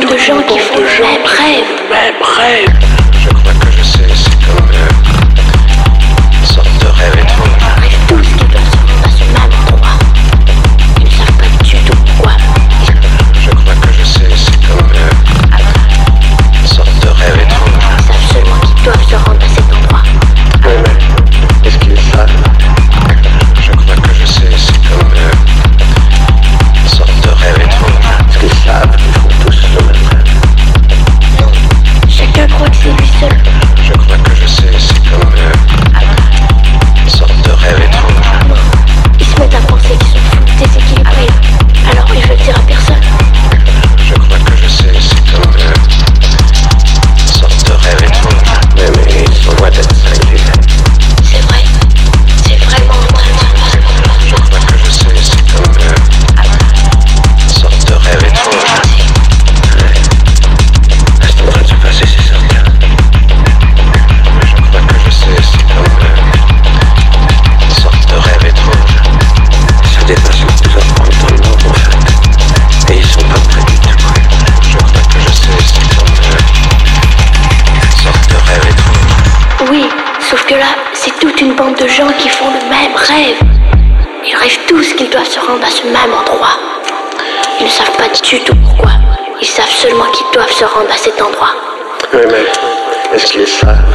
de gens qui font le même rêve. Même rêve. C'est toute une bande de gens qui font le même rêve. Ils rêvent tous qu'ils doivent se rendre à ce même endroit. Ils ne savent pas du tout pourquoi. Ils savent seulement qu'ils doivent se rendre à cet endroit. Oui, mais est-ce qu'ils savent?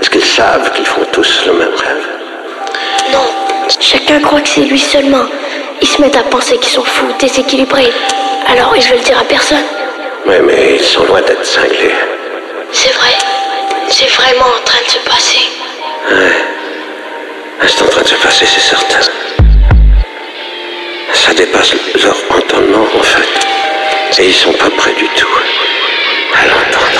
Est-ce qu'ils savent qu'ils font tous le même rêve? Non, chacun croit que c'est lui seulement. Ils se mettent à penser qu'ils sont fous, déséquilibrés. Alors ils veulent dire à personne. Oui, mais ils sont loin d'être cinglés. C'est vrai, c'est vraiment en train de se passer. C'est en train de se passer, c'est certain. Ça dépasse leur entendement, en fait. Et ils sont pas prêts du tout à l'entendre.